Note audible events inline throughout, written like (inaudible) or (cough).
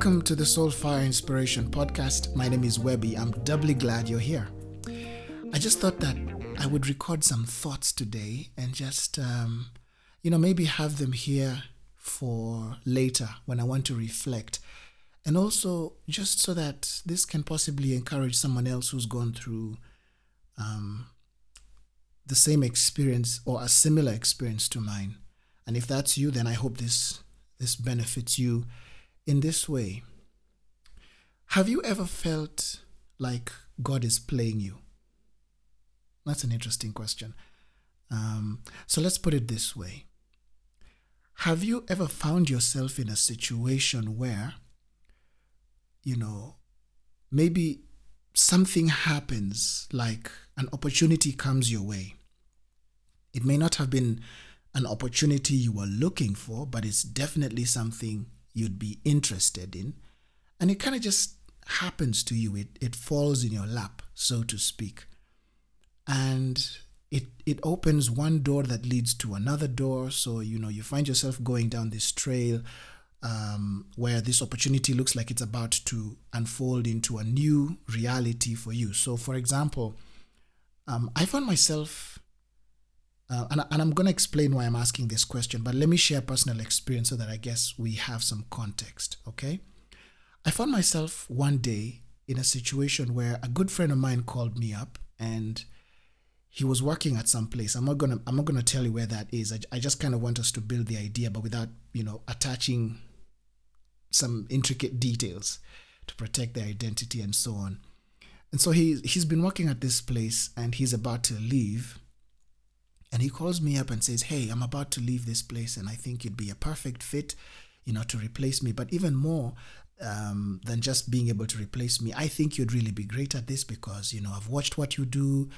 Welcome to the Soulfire Inspiration Podcast. My name is Webby. I'm doubly glad you're here. I just thought that I would record some thoughts today and just, um, you know, maybe have them here for later when I want to reflect. And also, just so that this can possibly encourage someone else who's gone through um, the same experience or a similar experience to mine. And if that's you, then I hope this this benefits you in this way. Have you ever felt like God is playing you? That's an interesting question. Um, so let's put it this way Have you ever found yourself in a situation where, you know, maybe something happens, like an opportunity comes your way? It may not have been an opportunity you were looking for, but it's definitely something you'd be interested in. And it kind of just happens to you. It, it falls in your lap, so to speak. And it, it opens one door that leads to another door. So, you know, you find yourself going down this trail um, where this opportunity looks like it's about to unfold into a new reality for you. So, for example, um, I found myself uh, and, and I'm going to explain why I'm asking this question, but let me share personal experience so that I guess we have some context, okay? I found myself one day in a situation where a good friend of mine called me up and he was working at some place. I'm not gonna I'm not gonna tell you where that is. I, I just kind of want us to build the idea, but without you know attaching some intricate details to protect their identity and so on. And so he he's been working at this place and he's about to leave and he calls me up and says, Hey, I'm about to leave this place and I think you'd be a perfect fit, you know, to replace me. But even more um, than just being able to replace me, I think you'd really be great at this because, you know, I've watched what you do.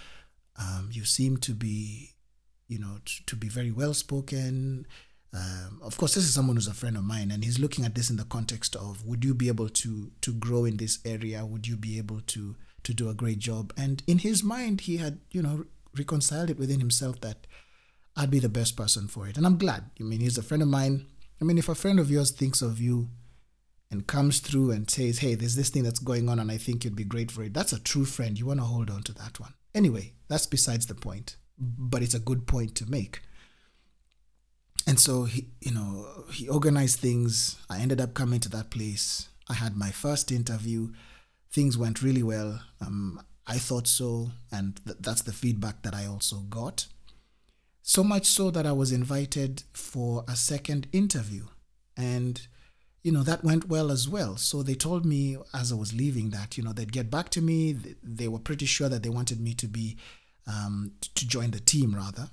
Um, you seem to be, you know, to, to be very well spoken. Um, of course, this is someone who's a friend of mine, and he's looking at this in the context of: Would you be able to to grow in this area? Would you be able to to do a great job? And in his mind, he had, you know, reconciled it within himself that I'd be the best person for it. And I'm glad. I mean, he's a friend of mine. I mean, if a friend of yours thinks of you and comes through and says, hey, there's this thing that's going on and I think you'd be great for it, that's a true friend. You want to hold on to that one. Anyway, that's besides the point, but it's a good point to make. And so he, you know, he organized things. I ended up coming to that place. I had my first interview. Things went really well. Um, I thought so, and th- that's the feedback that I also got. So much so that I was invited for a second interview. And, you know, that went well as well. So they told me as I was leaving that, you know, they'd get back to me. They were pretty sure that they wanted me to be, um, to join the team rather.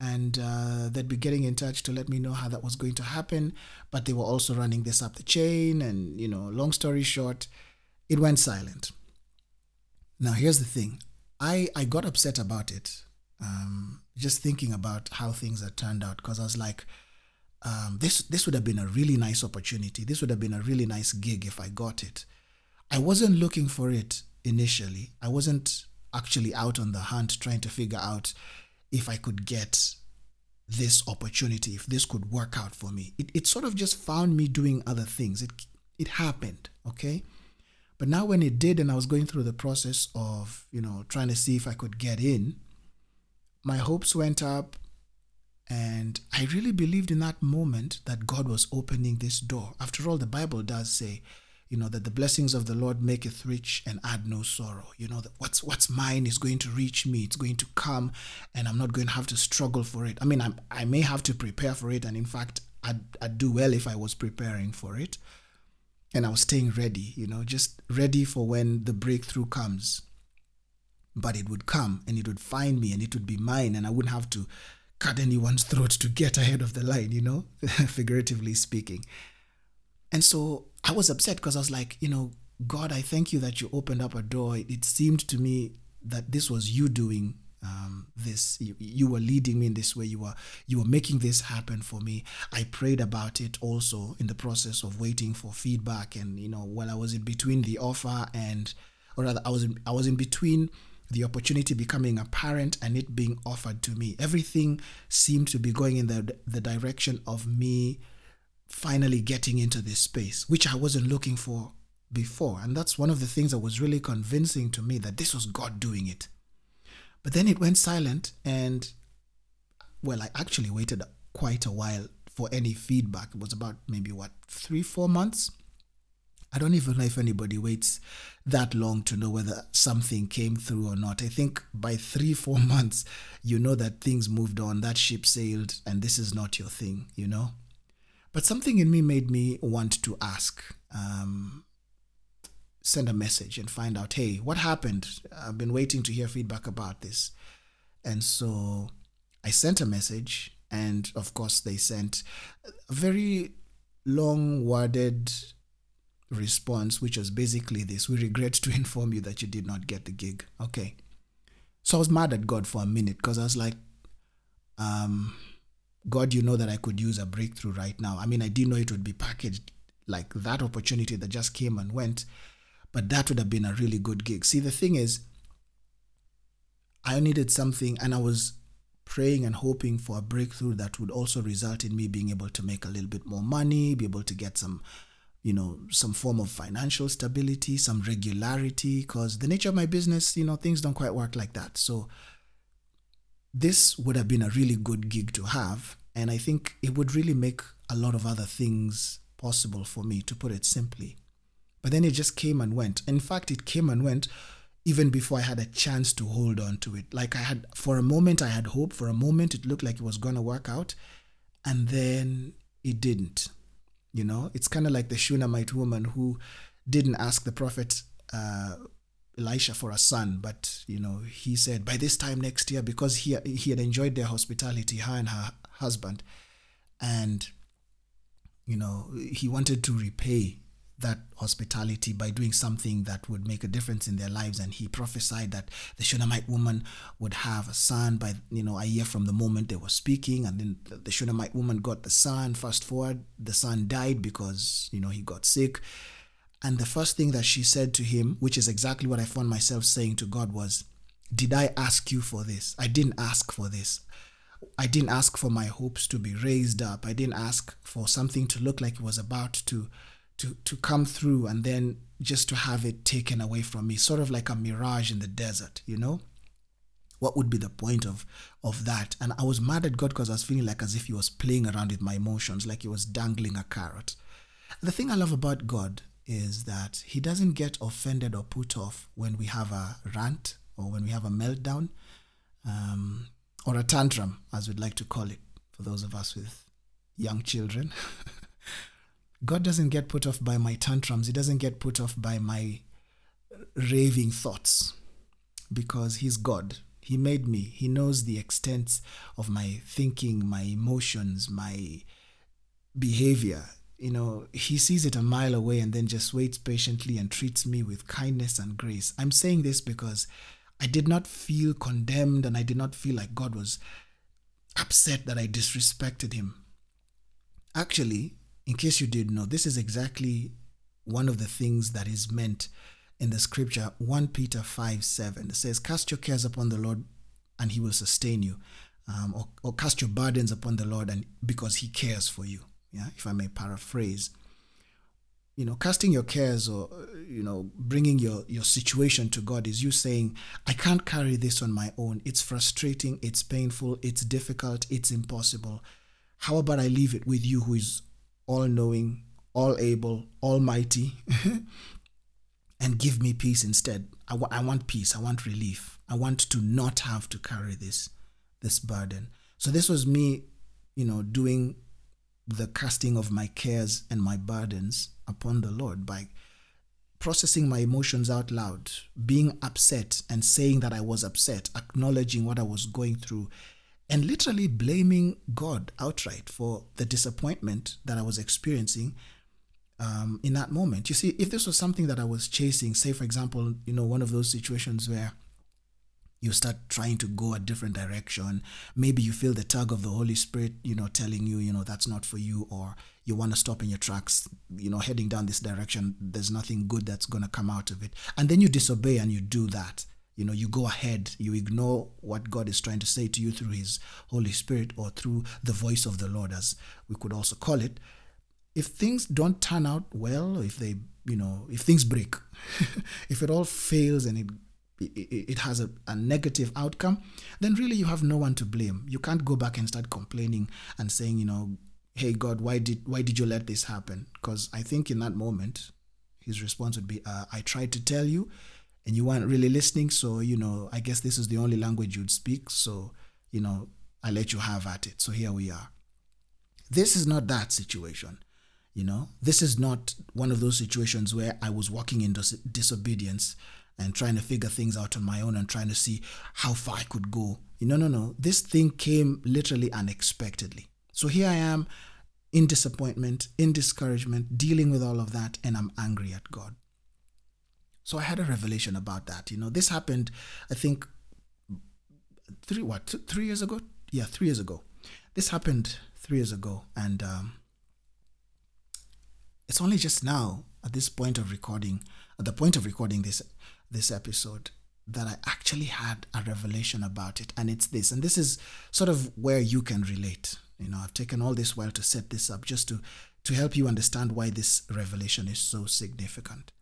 And uh, they'd be getting in touch to let me know how that was going to happen. But they were also running this up the chain. And, you know, long story short, it went silent. Now, here's the thing I, I got upset about it, um, just thinking about how things had turned out, because I was like, um, this, this would have been a really nice opportunity. This would have been a really nice gig if I got it. I wasn't looking for it initially. I wasn't actually out on the hunt trying to figure out if I could get this opportunity, if this could work out for me. It, it sort of just found me doing other things. It, it happened, okay? But now when it did and I was going through the process of, you know, trying to see if I could get in, my hopes went up and I really believed in that moment that God was opening this door. After all, the Bible does say, you know, that the blessings of the Lord maketh rich and add no sorrow. You know, that what's what's mine is going to reach me. It's going to come and I'm not going to have to struggle for it. I mean, I, I may have to prepare for it. And in fact, I'd, I'd do well if I was preparing for it and I was staying ready, you know, just ready for when the breakthrough comes. But it would come and it would find me and it would be mine, and I wouldn't have to cut anyone's throat to get ahead of the line, you know, (laughs) figuratively speaking. And so I was upset because I was like, you know, God, I thank you that you opened up a door. It seemed to me that this was you doing um, this you, you, were leading me in this way you were you were making this happen for me i prayed about it also in the process of waiting for feedback and you know while i was in between the offer and or rather i was in, i was in between the opportunity becoming apparent and it being offered to me everything seemed to be going in the the direction of me finally getting into this space, which I wasn't looking for before. And that's one of the things that was really convincing to me that this was God doing it. But then it went silent, and well, I actually waited quite a while for any feedback. It was about maybe what, three, four months? I don't even know if anybody waits that long to know whether something came through or not. I think by three, four (laughs) months, you know that things moved on, that ship sailed, and this is not your thing, you know? But something in me made me want to ask, um, send a message and find out, hey, what happened? I've been waiting to hear feedback about this. And so I sent a message, and of course, they sent a very long worded response, which was basically this We regret to (laughs) inform you that you did not get the gig. Okay. So I was mad at God for a minute because I was like, um, God, you know that I could use a breakthrough right now. I mean, I didn't know it would be packaged like that opportunity that just came and went, but that would have been a really good gig. See, the thing is, I needed something and I was praying and hoping for a breakthrough that would also result in me being able to make a little bit more money, be able to get some, you know, some form of financial stability, some regularity, because the nature of my business, you know, things don't quite work like that. So this would have been a really good gig to have. And I think it would really make a lot of other things possible for me, to put it simply. But then it just came and went. In fact, it came and went even before I had a chance to hold on to it. Like I had, for a moment, I had hope. For a moment, it looked like it was going to work out. And then it didn't. You know, it's kind of like the Shunammite woman who didn't ask the prophet uh, Elisha for a son, but you know, he said by this time next year, because he he had enjoyed their hospitality, her and her husband, and you know, he wanted to repay that hospitality by doing something that would make a difference in their lives. And he prophesied that the Shunammite woman would have a son by you know a year from the moment they were speaking. And then the Shunammite woman got the son. Fast forward the son died because you know he got sick. And the first thing that she said to him which is exactly what I found myself saying to God was did I ask you for this? I didn't ask for this. I didn't ask for my hopes to be raised up. I didn't ask for something to look like it was about to to to come through and then just to have it taken away from me sort of like a mirage in the desert you know? What would be the point of of that? And i was mad at god because i was feeling like as if he was playing around with my emotions like he was dangling a carrot. The thing i love about god is that he doesn't get offended or put off when we have a rant or when we have a meltdown um, or a tantrum as we'd like to call it for those of us with young children (laughs) God doesn't get put off by my tantrums. He doesn't get put off by my raving thoughts because He's God. He made me. He knows the extent of my thinking, my emotions, my behavior. You know, He sees it a mile away and then just waits patiently and treats me with kindness and grace. I'm saying this because I did not feel condemned and I did not feel like God was upset that I disrespected Him. Actually, in case you didn't know, this is exactly one of the things that is meant in the scripture 1 Peter 5 7. It says, Cast your cares upon the Lord and he will sustain you. Um, or, or cast your burdens upon the Lord and because he cares for you. Yeah, if I may paraphrase. You know, casting your cares or you know, bringing your your situation to God is you saying, I can't carry this on my own. It's frustrating, it's painful, it's difficult, it's impossible. How about I leave it with you who is all knowing, all able, almighty, (laughs) and give me peace instead. I, w- I want peace. I want relief. I want to not have to carry this, this burden. So this was me, you know, doing the casting of my cares and my burdens upon the Lord by processing my emotions out loud, being upset and saying that I was upset, acknowledging what I was going through, and literally blaming God outright for the disappointment that I was experiencing um, in that moment. You see, if this was something that I was chasing, say, for example, you know, one of those situations where you start trying to go a different direction, maybe you feel the tug of the Holy Spirit, you know, telling you, you know, that's not for you, or you want to stop in your tracks, you know, heading down this direction, there's nothing good that's going to come out of it. And then you disobey and you do that you know you go ahead you ignore what god is trying to say to you through his holy spirit or through the voice of the lord as we could also call it if things don't turn out well, if they, you know, if things break, (laughs) if it all fails and it it, it has a, a negative outcome, then really you have no one to blame. You can't go back and start complaining and saying, you know, hey God, why did why did you let this happen? Because I think in that moment, his response would be, uh, I tried to tell you, and you weren't really listening. So you know, I guess this is the only language you'd speak. So you know, I let you have at it. So here we are. This is not that situation. You know, this is not one of those situations where I was walking in dis- disobedience and trying to figure things out on my own and trying to see how far I could go. No, no, no. This thing came literally unexpectedly. So here I am in disappointment, in discouragement, dealing with all of that, and I'm angry at God. So I had a revelation about that. You know, this happened, I think, three what three years ago? Yeah, three years ago. This happened three years ago, and um, it's only just now at this point of recording, at the point of recording this this episode, that I actually had a revelation about it, and it's this, and this is sort of where you can relate. You know, I've taken all this while to set this up just to to help you understand why this revelation is so significant.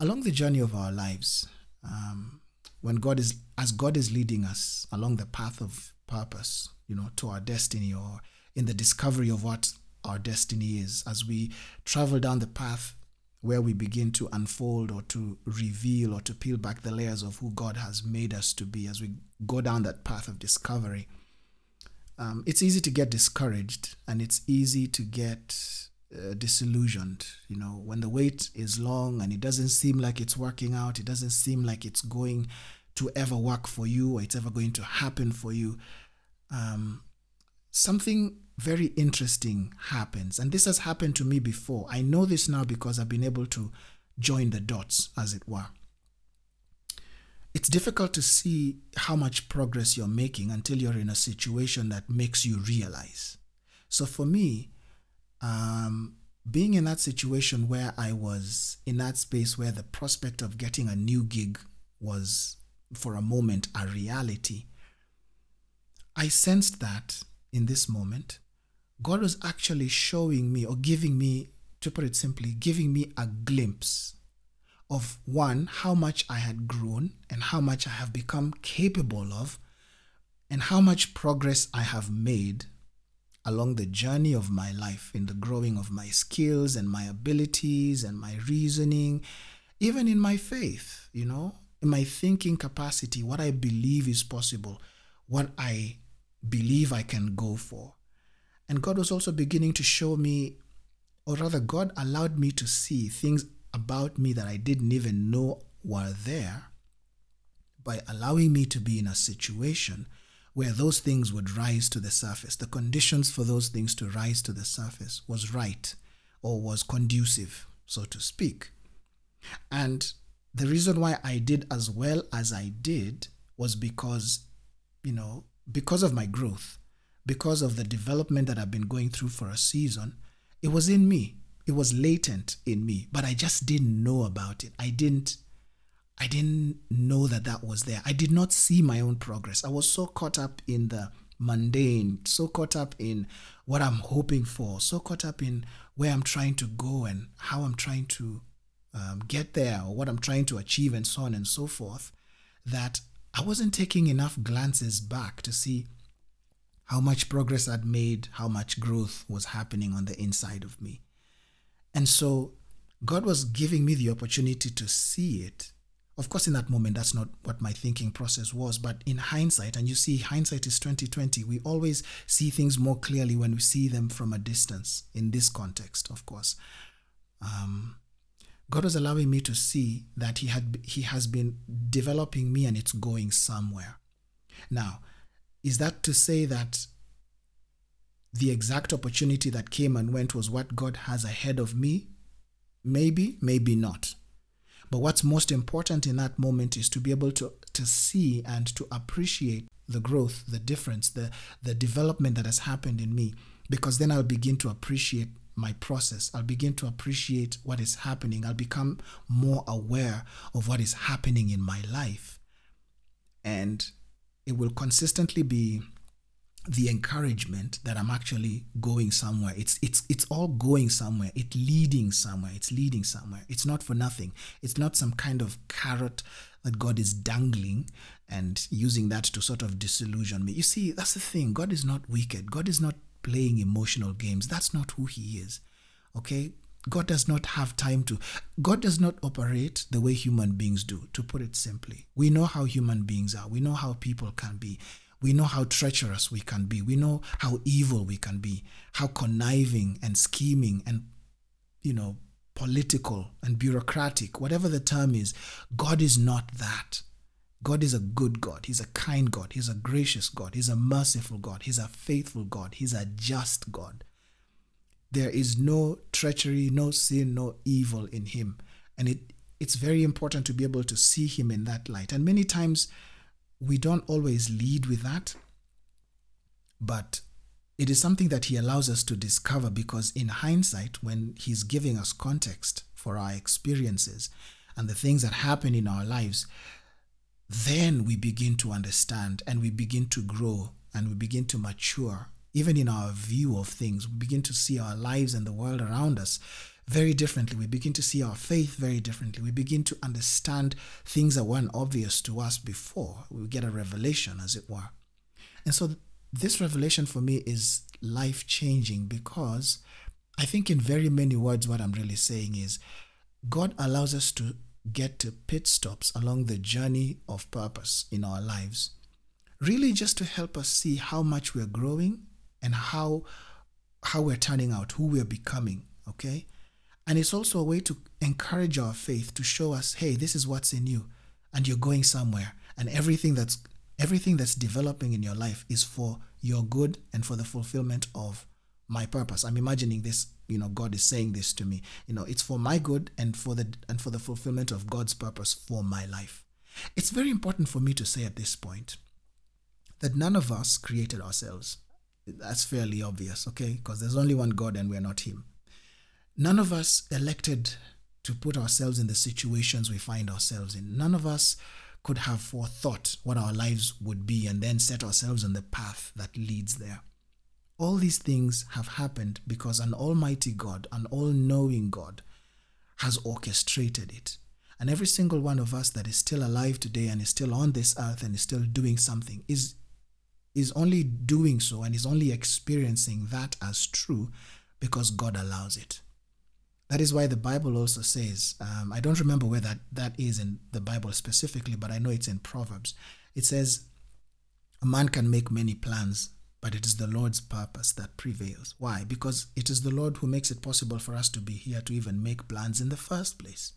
Along the journey of our lives, um, when God is as God is leading us along the path of purpose, you know, to our destiny or in the discovery of what our destiny is, as we travel down the path where we begin to unfold or to reveal or to peel back the layers of who God has made us to be, as we go down that path of discovery, um, it's easy to get discouraged and it's easy to get uh, disillusioned. You know, when the wait is long and it doesn't seem like it's working out, it doesn't seem like it's going to ever work for you or it's ever going to happen for you. Um, something very interesting happens. And this has happened to me before. I know this now because I've been able to join the dots, as it were. It's difficult to see how much progress you're making until you're in a situation that makes you realize. So for me, um, being in that situation where I was in that space where the prospect of getting a new gig was, for a moment, a reality, I sensed that in this moment God was actually showing me or giving me, to put it simply, giving me a glimpse of one, how much I had grown and how much I have become capable of, and how much progress I have made along the journey of my life in the growing of my skills and my abilities and my reasoning, even in my faith, you know, in my thinking capacity, what I believe is possible, what I believe I can go for. And God was also beginning to show me, or rather, God allowed me to see things about me that I didn't even know were there by allowing me to be in a situation where those things would rise to the surface. The conditions for those things to rise to the surface was right or was conducive, so to speak. And the reason why I did as well as I did was because, you know, because of my growth because of the development that I've been going through for a season, it was in me. It was latent in me, but I just didn't know about it. I didn't I didn't know that that was there. I did not see my own progress. I was so caught up in the mundane, so caught up in what I'm hoping for, so caught up in where I'm trying to go and how I'm trying to um, get there or what I'm trying to achieve and so on and so forth, that I wasn't taking enough glances back to see how much progress I'd made, how much growth was happening on the inside of me. And so God was giving me the opportunity to see it. Of course, in that moment, that's not what my thinking process was, but in hindsight, and you see, hindsight is 2020, we always see things more clearly when we see them from a distance, in this context, of course. Um, God was allowing me to see that He had He has been developing me and it's going somewhere. Now, is that to say that the exact opportunity that came and went was what God has ahead of me? Maybe, maybe not. But what's most important in that moment is to be able to, to see and to appreciate the growth, the difference, the, the development that has happened in me. Because then I'll begin to appreciate my process. I'll begin to appreciate what is happening. I'll become more aware of what is happening in my life. And it will consistently be the encouragement that I'm actually going somewhere. It's it's it's all going somewhere. It's leading somewhere. It's leading somewhere. It's not for nothing. It's not some kind of carrot that God is dangling and using that to sort of disillusion me. You see, that's the thing. God is not wicked. God is not playing emotional games. That's not who he is. Okay? God does not have time to, God does not operate the way human beings do, to put it simply. We know how human beings are, we know how people can be. We know how treacherous we can be. We know how evil we can be, how conniving and scheming and, you know, political and bureaucratic, whatever the term is. God is not that. God is a good God. He's a kind God. He's a gracious God. He's a merciful God. He's a faithful God. He's a just God. There is no treachery, no sin, no evil in him. And it, it's very important to be able to see him in that light. And many times we don't always lead with that, but it is something that he allows us to discover because, in hindsight, when he's giving us context for our experiences and the things that happen in our lives, then we begin to understand and we begin to grow and we begin to mature even in our view of things, we begin to see our lives and the world around us very differently. We begin to see our faith very differently. We begin to understand things that weren't obvious to us before. We get a revelation, as it were. And so, this revelation for me is life changing because I think, in very many words, what I'm really saying is God allows us to get to pit stops along the journey of purpose in our lives, really just to help us see how much we're growing and how how we're turning out, who we're becoming, okay? And it's also a way to encourage our faith to show us, hey, this is what's in you and you're going somewhere and everything that's everything that's developing in your life is for your good and for the fulfillment of my purpose. I'm imagining this, you know, God is saying this to me. You know, it's for my good and for the and for the fulfillment of God's purpose for my life. It's very important for me to say at this point that none of us created ourselves. That's fairly obvious, okay? Because there's only one God and we're not Him. None of us elected to put ourselves in the situations we find ourselves in. None of us could have forethought what our lives would be and then set ourselves on the path that leads there. All these things have happened because an almighty God, an all knowing God, has orchestrated it. And every single one of us that is still alive today and is still on this earth and is still doing something is is only doing so and is only experiencing that as true because God allows it. That is why the Bible also says, um, I don't remember where that, that is in the Bible specifically, but I know it's in Proverbs. It says, A man can make many plans, but it is the Lord's purpose that prevails. Why? Because it is the Lord who makes it possible for us to be here to even make plans in the first place.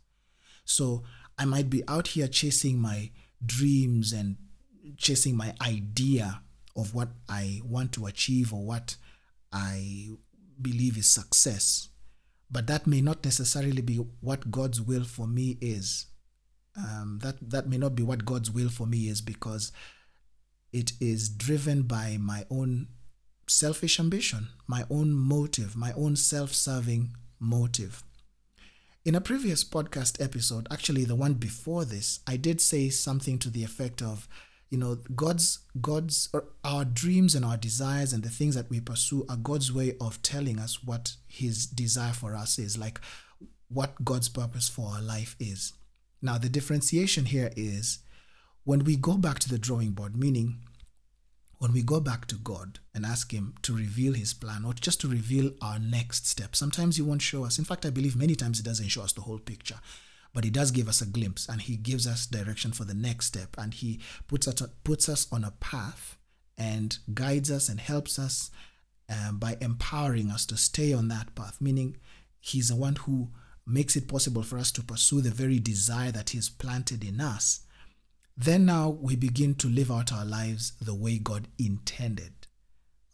So I might be out here chasing my dreams and chasing my idea of what I want to achieve or what I believe is success. But that may not necessarily be what God's will for me is. Um, that that may not be what God's will for me is because it is driven by my own selfish ambition, my own motive, my own self-serving motive. In a previous podcast episode, actually the one before this, I did say something to the effect of you know god's god's our dreams and our desires and the things that we pursue are god's way of telling us what his desire for us is like what god's purpose for our life is. Now the differentiation here is when we go back to the drawing board meaning when we go back to god and ask him to reveal his plan or just to reveal our next step sometimes he won't show us. In fact i believe many times he doesn't show us the whole picture but he does give us a glimpse and he gives us direction for the next step and he puts us, puts us on a path and guides us and helps us um, by empowering us to stay on that path meaning he's the one who makes it possible for us to pursue the very desire that he's planted in us. Then now we begin to live out our lives the way god intended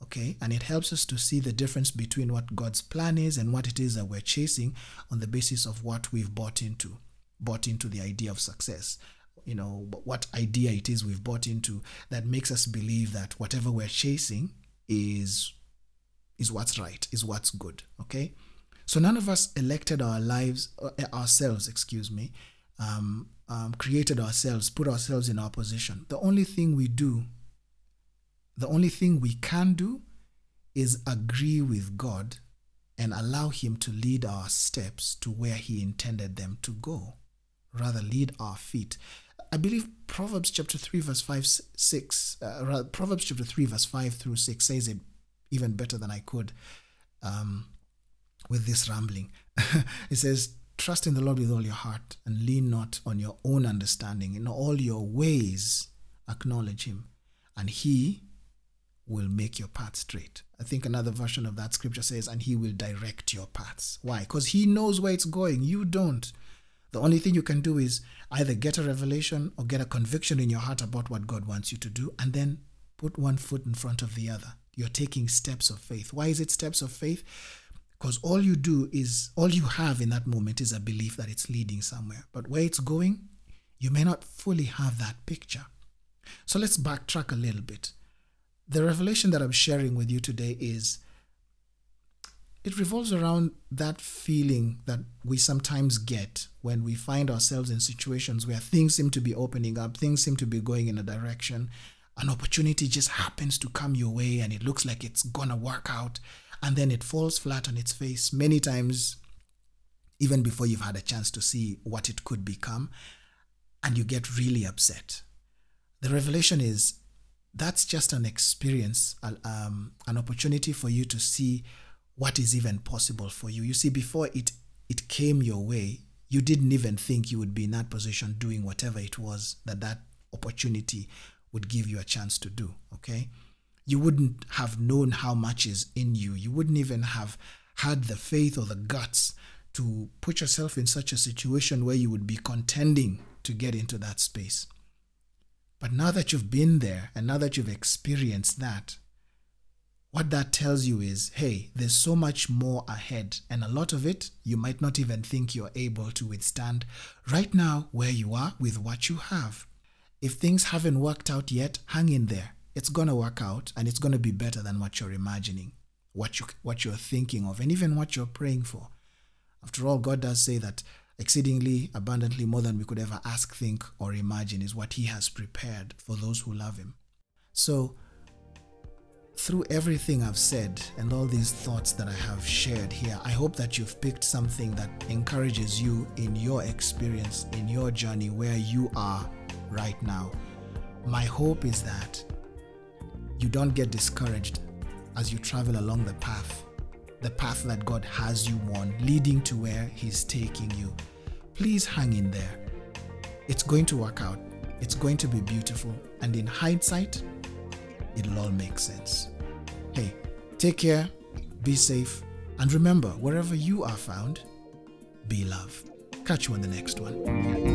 okay? And it helps us to see the difference between what god's plan is and what it is that we're chasing on the basis of what we've bought into bought into the idea of success. You know what idea it is we've bought into that makes us believe that whatever we're chasing is is what's right is what's good okay? So none of us elected our lives uh, ourselves excuse me um, um, created ourselves put ourselves in our position. The only thing we do the only thing we can do is agree with God and allow Him to lead our steps to where He intended them to go, rather, lead our feet. I believe Proverbs chapter 3, verse 5, 6, uh, Proverbs chapter 3, verse 5 through 6 says it even better than I could um, with this rambling. (laughs) it says, Trust in the Lord with all your heart and lean not on your own understanding. In all your ways, acknowledge Him, and He will make your path straight. I think another version of that scripture says, and He will direct your paths. Why? Because He knows where it's going. You don't. The only thing you can do is either get a revelation or get a conviction in your heart about what God wants you to do, and then put one foot in front of the other. You're taking steps of faith. Why is it steps of faith? Because all you do is, all you have in that moment is a belief that it's leading somewhere. But where it's going, you may not fully have that picture. So let's backtrack a little bit. The revelation that I'm sharing with you today is it revolves around that feeling that we sometimes get when we find ourselves in situations where things seem to be opening up, things seem to be going in a direction, an opportunity just happens to come your way and it looks like it's gonna work out, and then it falls flat on its face many times, even before you've had a chance to see what it could become, and you get really upset. The revelation is that's just an experience, um, an opportunity for you to see what is even possible for you. You see, before it it came your way, you didn't even think you would be in that position doing whatever it was that that opportunity would give you a chance to do. Okay, you wouldn't have known how much is in you. You wouldn't even have had the faith or the guts to put yourself in such a situation where you would be contending to get into that space. But now that you've been there and now that you've experienced that, what that tells you is hey, there's so much more ahead, and a lot of it you might not even think you're able to withstand right now where you are with what you have. If things haven't worked out yet, hang in there. It's going to work out and it's going to be better than what you're imagining, what, you, what you're thinking of, and even what you're praying for. After all, God does say that exceedingly abundantly more than we could ever ask, think, or imagine is what He has prepared for those who love Him. So, through everything I've said and all these thoughts that I have shared here, I hope that you've picked something that encourages you in your experience, in your journey where you are right now. My hope is that you don't get discouraged as you travel along the path, the path that God has you on, leading to where He's taking you. Please hang in there. It's going to work out, it's going to be beautiful, and in hindsight, it'll all make sense. Hey, take care, be safe, and remember wherever you are found, be love. Catch you on the next one.